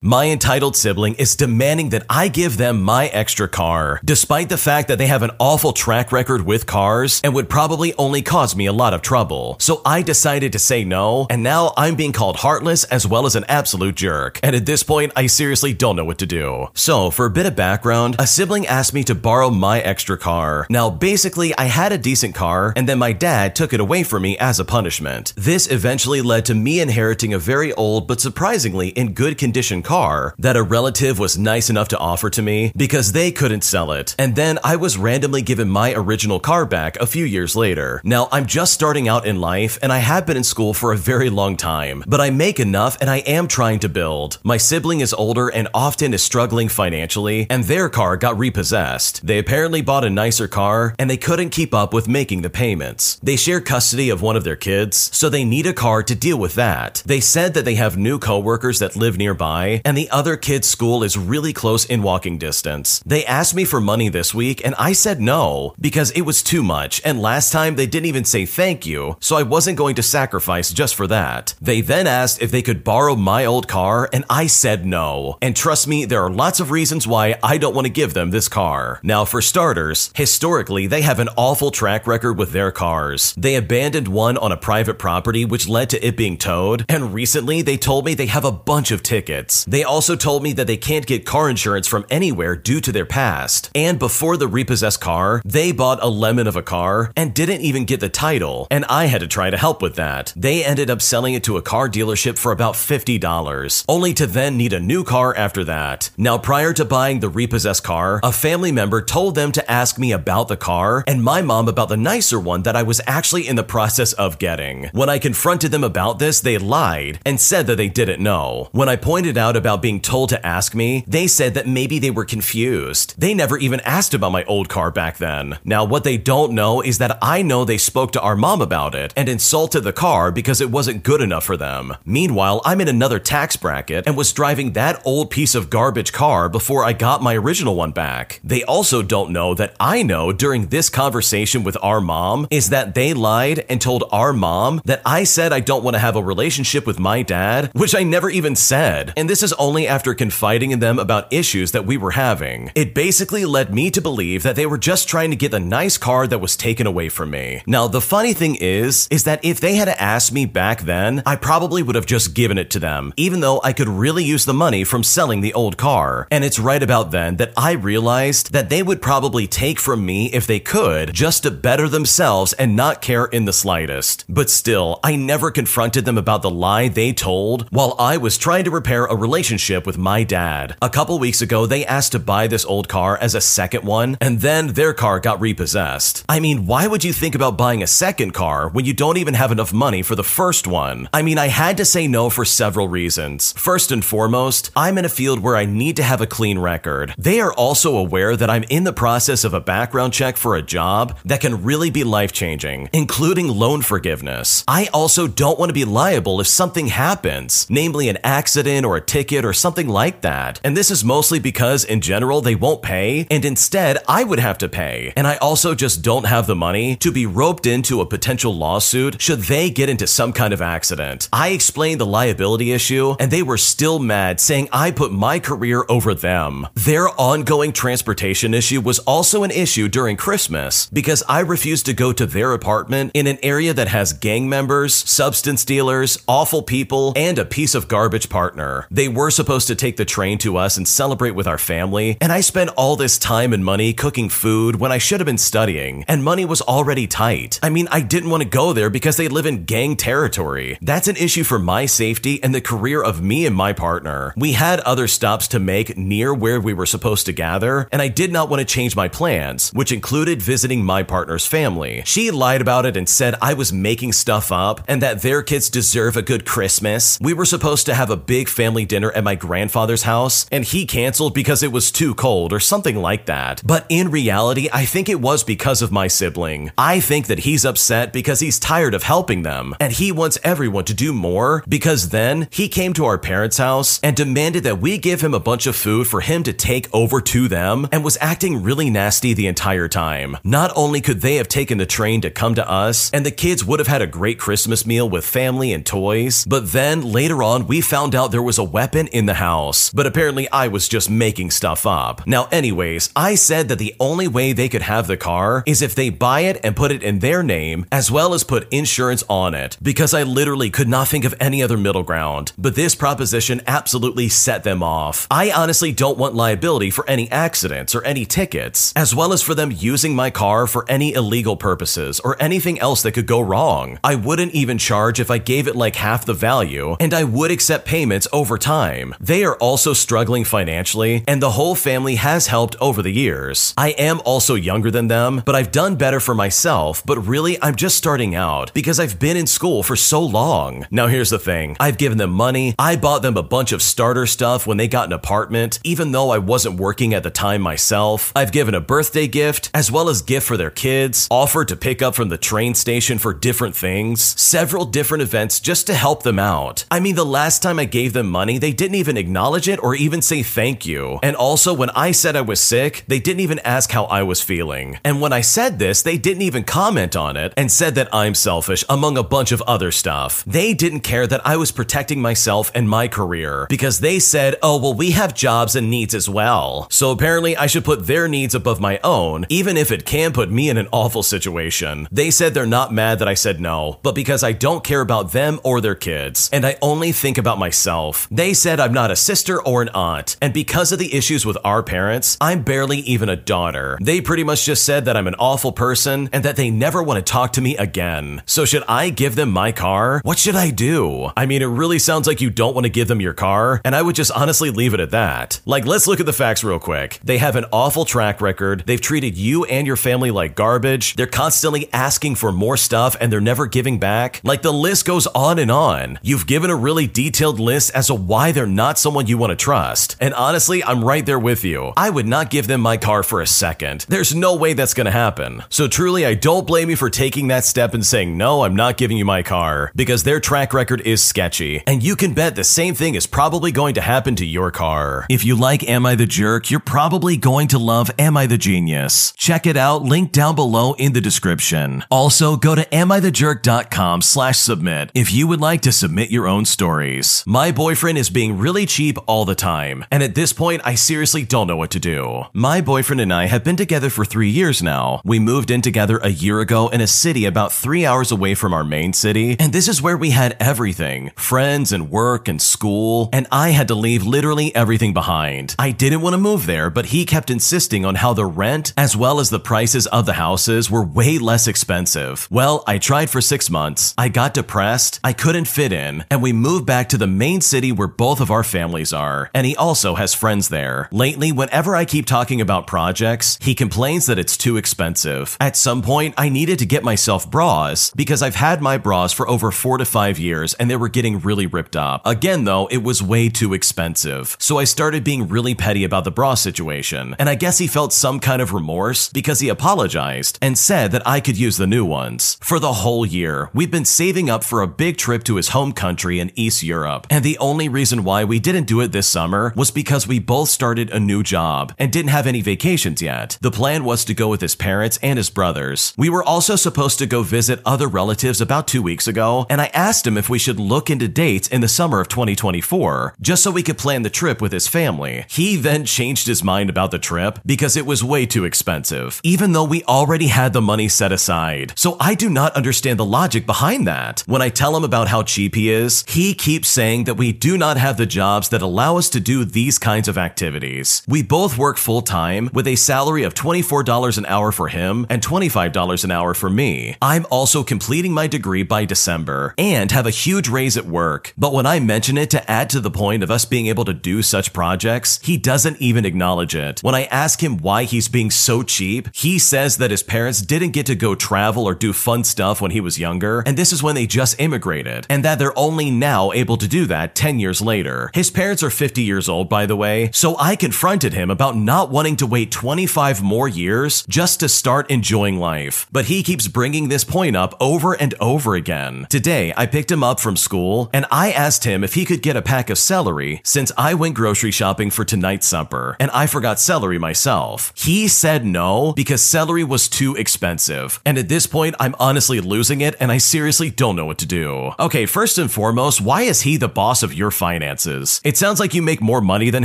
My entitled sibling is demanding that I give them my extra car, despite the fact that they have an awful track record with cars and would probably only cause me a lot of trouble. So I decided to say no, and now I'm being called heartless as well as an absolute jerk. And at this point, I seriously don't know what to do. So, for a bit of background, a sibling asked me to borrow my extra car. Now, basically, I had a decent car, and then my dad took it away from me as a punishment. This eventually led to me inheriting a very old but surprisingly in good condition car that a relative was nice enough to offer to me because they couldn't sell it. And then I was randomly given my original car back a few years later. Now, I'm just starting out in life and I have been in school for a very long time, but I make enough and I am trying to build. My sibling is older and often is struggling financially, and their car got repossessed. They apparently bought a nicer car and they couldn't keep up with making the payments. They share custody of one of their kids, so they need a car to deal with that. They said that they have new coworkers that live nearby and the other kid's school is really close in walking distance. They asked me for money this week, and I said no because it was too much, and last time they didn't even say thank you, so I wasn't going to sacrifice just for that. They then asked if they could borrow my old car, and I said no. And trust me, there are lots of reasons why I don't want to give them this car. Now, for starters, historically, they have an awful track record with their cars. They abandoned one on a private property, which led to it being towed, and recently they told me they have a bunch of tickets. They also told me that they can't get car insurance from anywhere due to their past. And before the repossessed car, they bought a lemon of a car and didn't even get the title, and I had to try to help with that. They ended up selling it to a car dealership for about $50, only to then need a new car after that. Now, prior to buying the repossessed car, a family member told them to ask me about the car and my mom about the nicer one that I was actually in the process of getting. When I confronted them about this, they lied and said that they didn't know. When I pointed out about being told to ask me, they said that maybe they were confused. They never even asked about my old car back then. Now, what they don't know is that I know they spoke to our mom about it and insulted the car because it wasn't good enough for them. Meanwhile, I'm in another tax bracket and was driving that old piece of garbage car before I got my original one back. They also don't know that I know during this conversation with our mom is that they lied and told our mom that I said I don't want to have a relationship with my dad, which I never even said. And this is only after confiding in them about issues that we were having. It basically led me to believe that they were just trying to get the nice car that was taken away from me. Now, the funny thing is, is that if they had asked me back then, I probably would have just given it to them, even though I could really use the money from selling the old car. And it's right about then that I realized that they would probably take from me if they could, just to better themselves and not care in the slightest. But still, I never confronted them about the lie they told while I was trying to repair a relationship with my dad. A couple weeks ago, they asked to buy this old car as a second one, and then their car got repossessed. I mean, why would you think about buying a second car when you don't even have enough money for the first one? I mean, I had to say no for several reasons. First and foremost, I'm in a field where I need to have a clean record. They are also aware that I'm in the process of a background check for a job that can really be life changing, including loan forgiveness. I also don't want to be liable if something happens, namely an accident or a ticket or something like that. And this is mostly because, in general, they won't pay, and instead, I would have to pay. And I also just don't have the money to be roped into a potential lawsuit should they get into some kind of accident. I explained the liability issue, and they were still mad, saying I put my career over them. Their ongoing transportation issue was also an issue during Christmas because I refused to go to their apartment in an area that has gang members, substance dealers, awful people, and a piece of garbage partner. They were supposed to take the train to us and celebrate with our family, and I spent all this time and money cooking food when I should have been studying, and money was already tight. I mean, I didn't want to go there because they live in gang territory. That's an issue for my safety and the career of me and my partner. We had other stops to make near where we were supposed to gather, and I did not want to change my plans, which included visiting my partner's family. She lied about it and said I was making stuff up and that their kids deserve a good Christmas. We were supposed to have a big family dinner at my grandfather's house, and he canceled because it was too cold or something like that. But in reality, I think it was because of my sibling. I think that he's upset because he's tired of helping them, and he wants everyone to do more because then he came to our parents' house and demanded that we give him a bunch of food for him to take over to them and was acting really nasty the entire time. Not only could they have taken the train to come to us, and the kids would have had a great Christmas meal with family and toys, but then later on we found out there was a weapon weapon in the house. But apparently I was just making stuff up. Now, anyways, I said that the only way they could have the car is if they buy it and put it in their name, as well as put insurance on it, because I literally could not think of any other middle ground. But this proposition absolutely set them off. I honestly don't want liability for any accidents or any tickets, as well as for them using my car for any illegal purposes or anything else that could go wrong. I wouldn't even charge if I gave it like half the value, and I would accept payments over time. They are also struggling financially, and the whole family has helped over the years. I am also younger than them, but I've done better for myself, but really I'm just starting out because I've been in school for so long. Now here's the thing. I've given them money. I bought them a bunch of starter stuff when they got an apartment, even though I wasn't working at the time myself. I've given a birthday gift as well as gift for their kids, offered to pick up from the train station for different things, several different events just to help them out. I mean, the last time I gave them money, they didn't even acknowledge it or even say thank you. And also, when I said I was sick, they didn't even ask how I was feeling. And when I said this, they didn't even comment on it and said that I'm selfish, among a bunch of other stuff. They didn't care that I was protecting myself and my career because they said, oh, well, we have jobs and needs as well. So apparently, I should put their needs above my own, even if it can put me in an awful situation. They said they're not mad that I said no, but because I don't care about them or their kids, and I only think about myself. They said I'm not a sister or an aunt, and because of the issues with our parents, I'm barely even a daughter. They pretty much just said that I'm an awful person and that they never want to talk to me again. So should I give them my car? What should I do? I mean, it really sounds like you don't want to give them your car, and I would just honestly leave it at that. Like, let's look at the facts real quick. They have an awful track record. They've treated you and your family like garbage. They're constantly asking for more stuff and they're never giving back. Like, the list goes on and on. You've given a really detailed list as a to they're not someone you want to trust. And honestly, I'm right there with you. I would not give them my car for a second. There's no way that's gonna happen. So truly, I don't blame you for taking that step and saying, no, I'm not giving you my car, because their track record is sketchy. And you can bet the same thing is probably going to happen to your car. If you like Am I the Jerk, you're probably going to love Am I the Genius. Check it out, link down below in the description. Also, go to amithejerk.com slash submit if you would like to submit your own stories. My boyfriend is being really cheap all the time, and at this point, I seriously don't know what to do. My boyfriend and I have been together for three years now. We moved in together a year ago in a city about three hours away from our main city, and this is where we had everything friends and work and school, and I had to leave literally everything behind. I didn't want to move there, but he kept insisting on how the rent, as well as the prices of the houses, were way less expensive. Well, I tried for six months, I got depressed, I couldn't fit in, and we moved back to the main city where both of our families are, and he also has friends there. Lately, whenever I keep talking about projects, he complains that it's too expensive. At some point, I needed to get myself bras because I've had my bras for over four to five years and they were getting really ripped up. Again, though, it was way too expensive. So I started being really petty about the bra situation, and I guess he felt some kind of remorse because he apologized and said that I could use the new ones. For the whole year, we've been saving up for a big trip to his home country in East Europe, and the only reason why we didn't do it this summer was because we both started a new job and didn't have any vacations yet. The plan was to go with his parents and his brothers. We were also supposed to go visit other relatives about two weeks ago, and I asked him if we should look into dates in the summer of 2024, just so we could plan the trip with his family. He then changed his mind about the trip because it was way too expensive, even though we already had the money set aside. So I do not understand the logic behind that. When I tell him about how cheap he is, he keeps saying that we do not have the jobs that allow us to do these kinds of activities. We both work full time with a salary of $24 an hour for him and $25 an hour for me. I'm also completing my degree by December and have a huge raise at work. But when I mention it to add to the point of us being able to do such projects, he doesn't even acknowledge it. When I ask him why he's being so cheap, he says that his parents didn't get to go travel or do fun stuff when he was younger, and this is when they just immigrated, and that they're only now able to do that 10 years later. His parents are 50 years old, by the way, so I confronted him about not wanting to wait 25 more years just to start enjoying life. But he keeps bringing this point up over and over again. Today, I picked him up from school and I asked him if he could get a pack of celery since I went grocery shopping for tonight's supper and I forgot celery myself. He said no because celery was too expensive. And at this point, I'm honestly losing it and I seriously don't know what to do. Okay, first and foremost, why is he the boss of your finances? Finances. It sounds like you make more money than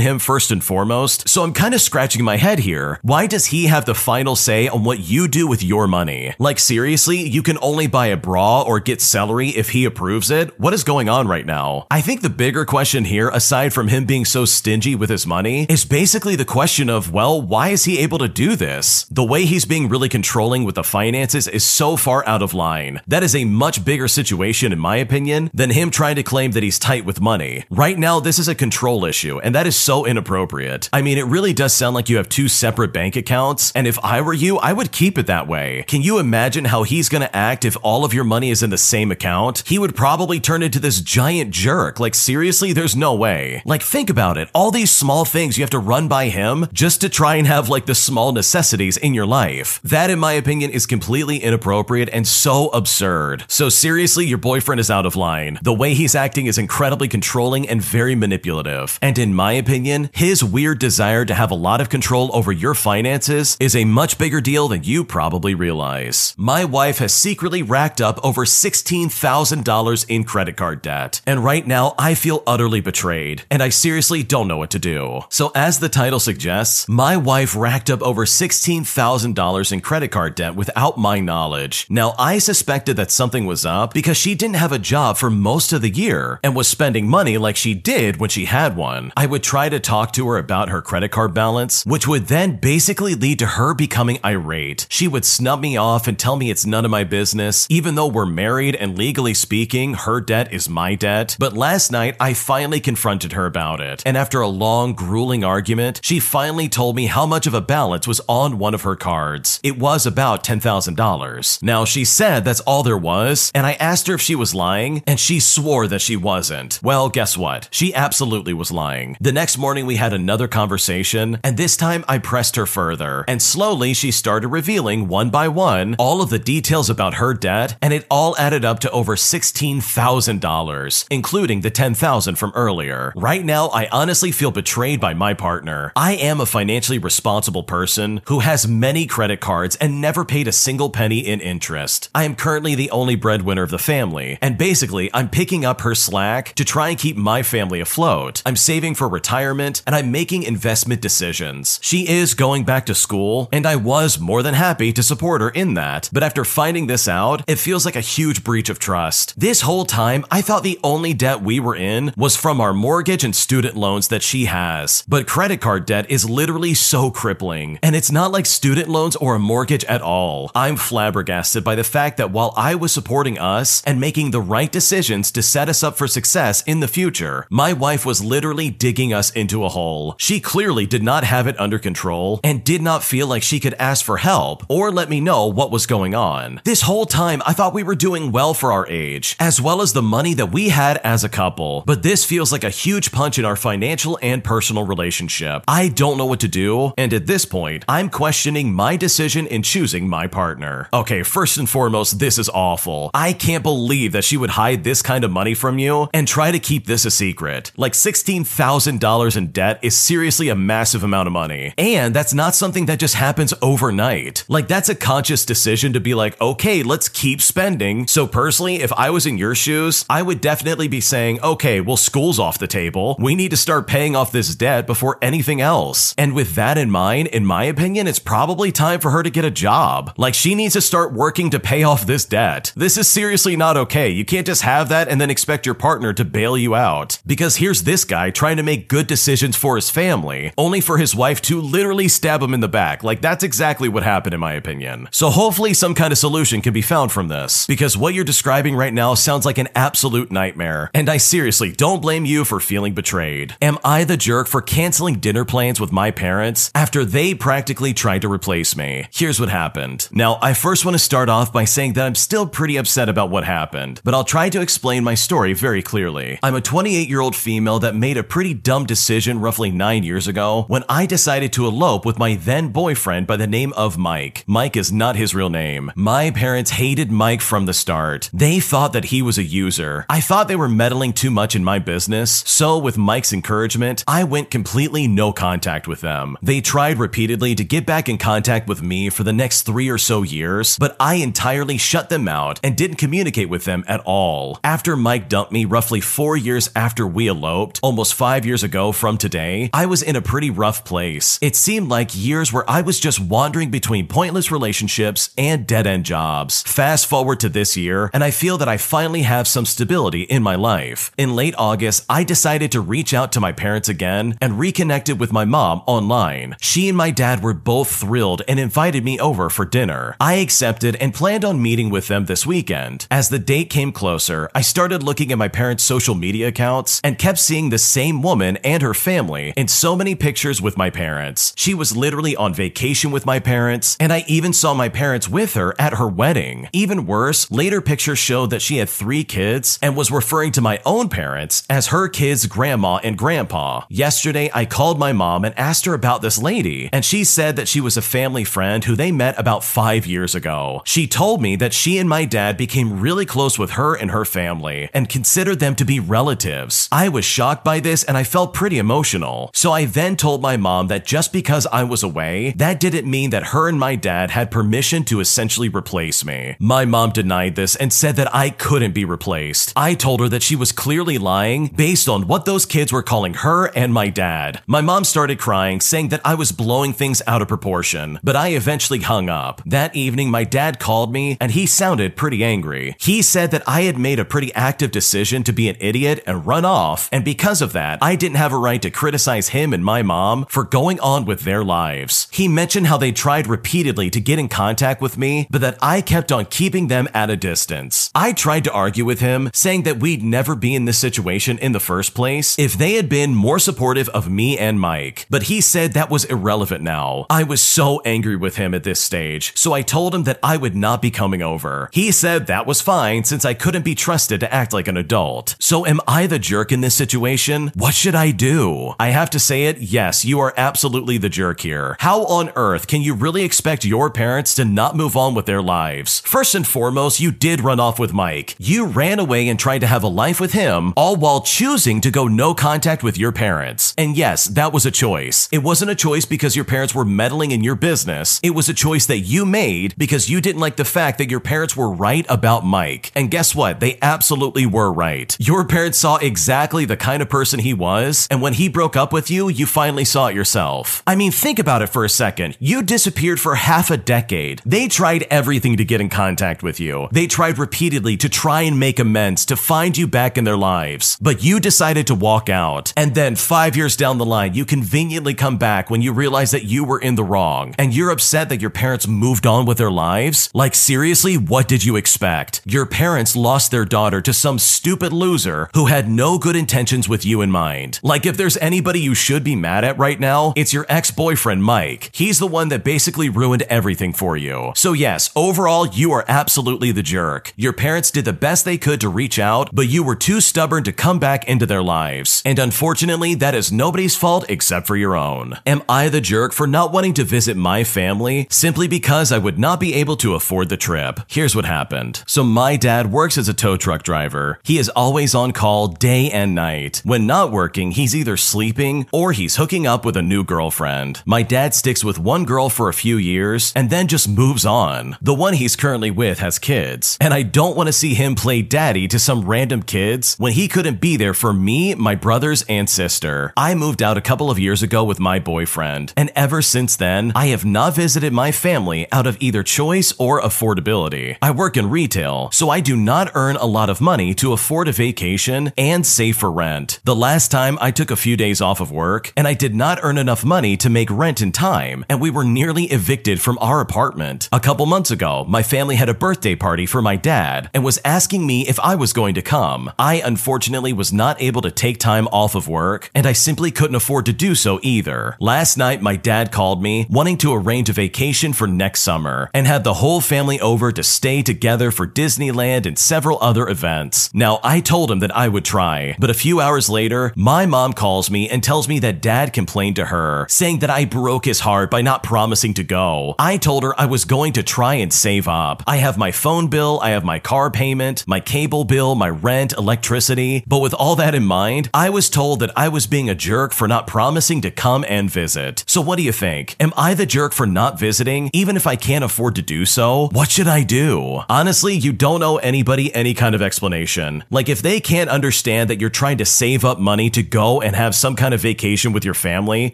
him first and foremost, so I'm kind of scratching my head here. Why does he have the final say on what you do with your money? Like seriously, you can only buy a bra or get celery if he approves it? What is going on right now? I think the bigger question here, aside from him being so stingy with his money, is basically the question of, well, why is he able to do this? The way he's being really controlling with the finances is so far out of line. That is a much bigger situation, in my opinion, than him trying to claim that he's tight with money. Right now, this is a control issue, and that is so inappropriate. I mean, it really does sound like you have two separate bank accounts, and if I were you, I would keep it that way. Can you imagine how he's gonna act if all of your money is in the same account? He would probably turn into this giant jerk. Like, seriously, there's no way. Like, think about it. All these small things you have to run by him just to try and have like the small necessities in your life. That, in my opinion, is completely inappropriate and so absurd. So, seriously, your boyfriend is out of line. The way he's acting is incredibly controlling and very manipulative. And in my opinion, his weird desire to have a lot of control over your finances is a much bigger deal than you probably realize. My wife has secretly racked up over $16,000 in credit card debt. And right now, I feel utterly betrayed, and I seriously don't know what to do. So, as the title suggests, my wife racked up over $16,000 in credit card debt without my knowledge. Now, I suspected that something was up because she didn't have a job for most of the year and was spending money like she did when she had one. I would try to talk to her about her credit card balance, which would then basically lead to her becoming irate. She would snub me off and tell me it's none of my business, even though we're married and legally speaking, her debt is my debt. But last night, I finally confronted her about it, and after a long, grueling argument, she finally told me how much of a balance was on one of her cards. It was about $10,000. Now, she said that's all there was, and I asked her if she was lying, and she swore that she wasn't. Well, guess what? She absolutely was lying. The next morning, we had another conversation, and this time I pressed her further, and slowly she started revealing one by one all of the details about her debt, and it all added up to over $16,000, including the $10,000 from earlier. Right now, I honestly feel betrayed by my partner. I am a financially responsible person who has many credit cards and never paid a single penny in interest. I am currently the only breadwinner of the family, and basically, I'm picking up her slack to try and keep my family afloat. I'm saving for retirement and I'm making investment decisions. She is going back to school, and I was more than happy to support her in that. But after finding this out, it feels like a huge breach of trust. This whole time, I thought the only debt we were in was from our mortgage and student loans that she has. But credit card debt is literally so crippling, and it's not like student loans or a mortgage at all. I'm flabbergasted by the fact that while I was supporting us and making the right decisions to set us up for success in the future, my wife was literally digging us into a hole. She clearly did not have it under control and did not feel like she could ask for help or let me know what was going on. This whole time, I thought we were doing well for our age, as well as the money that we had as a couple. But this feels like a huge punch in our financial and personal relationship. I don't know what to do, and at this point, I'm questioning my decision in choosing my partner. Okay, first and foremost, this is awful. I can't believe that she would hide this kind of money from you and try to keep this a secret. Like $16,000 in debt is seriously a massive amount of money. And that's not something that just happens overnight. Like, that's a conscious decision to be like, okay, let's keep spending. So, personally, if I was in your shoes, I would definitely be saying, okay, well, school's off the table. We need to start paying off this debt before anything else. And with that in mind, in my opinion, it's probably time for her to get a job. Like, she needs to start working to pay off this debt. This is seriously not okay. You can't just have that and then expect your partner to bail you out. Because here's this guy trying to make good decisions for his family, only for his wife to literally stab him in the back. Like, that's exactly what happened, in my opinion. So, hopefully, some kind of solution can be found from this. Because what you're describing right now sounds like an absolute nightmare. And I seriously don't blame you for feeling betrayed. Am I the jerk for canceling dinner plans with my parents after they practically tried to replace me? Here's what happened. Now, I first want to start off by saying that I'm still pretty upset about what happened, but I'll try to explain my story very clearly. I'm a 28 year old female that made a pretty dumb decision roughly nine years ago when I decided to elope with my then boyfriend by the name of Mike. Mike is not his real name. My parents hated Mike from the start. They thought that he was a user. I thought they were meddling too much in my business, so with Mike's encouragement, I went completely no contact with them. They tried repeatedly to get back in contact with me for the next three or so years, but I entirely shut them out and didn't communicate with them at all. After Mike dumped me roughly four years after we eloped, almost five years ago from today, I was in a pretty rough place. It seemed like years where I was just wandering between pointless relationships and dead end jobs. Fast forward to this year, and I feel that I finally have some stability in my life. In late August, I decided to reach out to my parents again and reconnected with my mom online. She and my dad were both thrilled and invited me over for dinner. I accepted and planned on meeting with them this weekend. As the date came closer, I started looking at my parents' social media accounts and kept seeing the same woman and her family in so many pictures with my parents. She was literally on vacation with my parents, and I even saw my parents with her at her wedding. Even worse, later pictures showed that she had three kids and was referring to my own parents as her kids' grandma and grandpa. Yesterday, I called my mom and asked her about this lady, and she said that she was a family friend who they met about five years ago. She told me that she and my dad became really close with her and her family and considered them to be relatives. I was shocked by this and I felt pretty emotional. So I then told my mom that just because I was away, that didn't mean that her and my dad had permission to essentially replace me. My mom denied this and said that I couldn't be replaced. I told her that she was clearly lying based on what those kids were calling her and my dad. My mom started crying, saying that I was blowing things out of proportion, but I eventually hung up. That evening, my dad called me and he sounded pretty angry. He said that I had made a pretty active decision to be an idiot and run off, and because of that, I didn't have a right to criticize him and my mom for going on with their lives. He mentioned how they tried repeatedly to get in contact with me, but that I kept on keeping them at a distance. I tried to argue with him, saying that we'd never be in this situation in the first place if they had been more supportive of me and Mike, but he said that was irrelevant now. I was so angry with him at this stage, so I told him that I would not be coming over. He said that was fine since I couldn't be trusted to act like an adult. So am I the jerk in this situation? What should I do? I have to say it, yes, you are absolutely the jerk here. How on earth can you really expect your parents to not move on with their lives? First and foremost, you did run off with Mike. You ran away and tried to have a life with him, all while choosing to go no contact with your parents. And yes, that was a choice. It wasn't a choice because your parents were meddling in your business. It was a choice that you made because you didn't like the fact that your parents were right about Mike. And guess what? They absolutely were right. Your parents saw exactly the kind of person he was, and when he broke up with you, you finally saw it yourself. I mean, think about it for a second. You disappeared for half a decade. They tried everything to get in contact with you. They tried repeatedly to try and make amends, to find you back in their lives. But you decided to walk out. And then five years down the line, you conveniently come back when you realize that you were in the wrong. And you're upset that your parents moved on with their lives? Like, seriously, what did you expect? Your parents lost their daughter to some stupid loser who had no good intentions with you in mind. Like, if there's anybody you should be mad at right now, it's your ex boyfriend, Mike. He's the one that basically ruined everything for you. So, yes, overall, you are absolutely the jerk. Your parents did the best they could to reach out, but you were too stubborn to come back into their lives. And unfortunately, that is nobody's fault except for your own. Am I the jerk for not wanting to visit my family simply because I would not be able to afford the trip? Here's what happened. So, my dad works as a tow truck driver. He is always on call day and night. When not working, he's either sleeping or he's hooking up with a new girlfriend. My dad sticks with one girl for a few years and then just moves on. The one he's currently with has kids, and I don't want to see him play daddy to some random kids when he couldn't be there for me, my brothers, and sister. I moved out a couple of years ago with my boyfriend, and ever since then, I have not visited my family out of either choice or affordability. I work in retail, so I do not earn a lot of money to afford a vacation and save for rent. The last time I took a few days off of work, and I did not earn enough money to make rent in time, and we were nearly evicted from our apartment. A couple months ago, my family had a birthday party for my dad and was asking me if I was going to come. I unfortunately was not able to take time off of work, and I simply couldn't afford to do so either. Last night, my dad called me wanting to arrange a vacation for next summer and had the whole family over to stay together for Disneyland and several other events. Now, I told him that I would try, but a few hours later, my mom calls me and tells me that dad complained to her, saying that I broke his heart by not promising to go. I told her I was going to try and save up. I have my phone bill, I have my car payment, my cable bill, my rent, electricity, but with all that in mind, I was told that I was being a jerk for not promising to come and visit. So what do you think? Am I the jerk for not visiting, even if I can't afford to do so? What should I do? Honestly, you don't owe anybody any kind of explanation. Like if they can't understand understand that you're trying to save up money to go and have some kind of vacation with your family,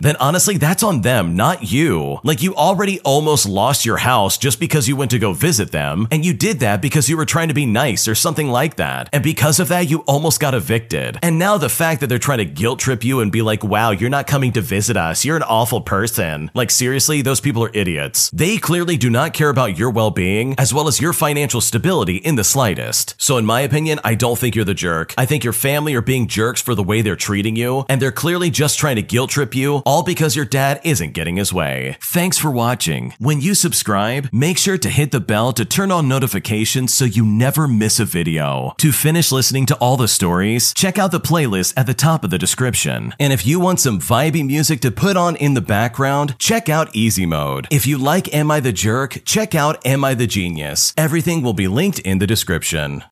then honestly, that's on them, not you. Like you already almost lost your house just because you went to go visit them, and you did that because you were trying to be nice or something like that. And because of that, you almost got evicted. And now the fact that they're trying to guilt trip you and be like, wow, you're not coming to visit us. You're an awful person. Like, seriously, those people are idiots. They clearly do not care about your well being as well as your financial stability in the slightest. So, in my opinion, I don't think you're the jerk. I think your family are being jerks for the way they're treating you, and they're clearly just trying to guilt trip you, all because your dad isn't getting his way. Thanks for watching. When you subscribe, make sure to hit the bell to turn on notifications so you never miss a video. To finish listening to all the stories, check out the playlist at the top of the description. And if you want some vibey music to put on in the background, check out Easy Mode. If you like Am I the Jerk, check out Am I the Genius. Everything will be linked in the description.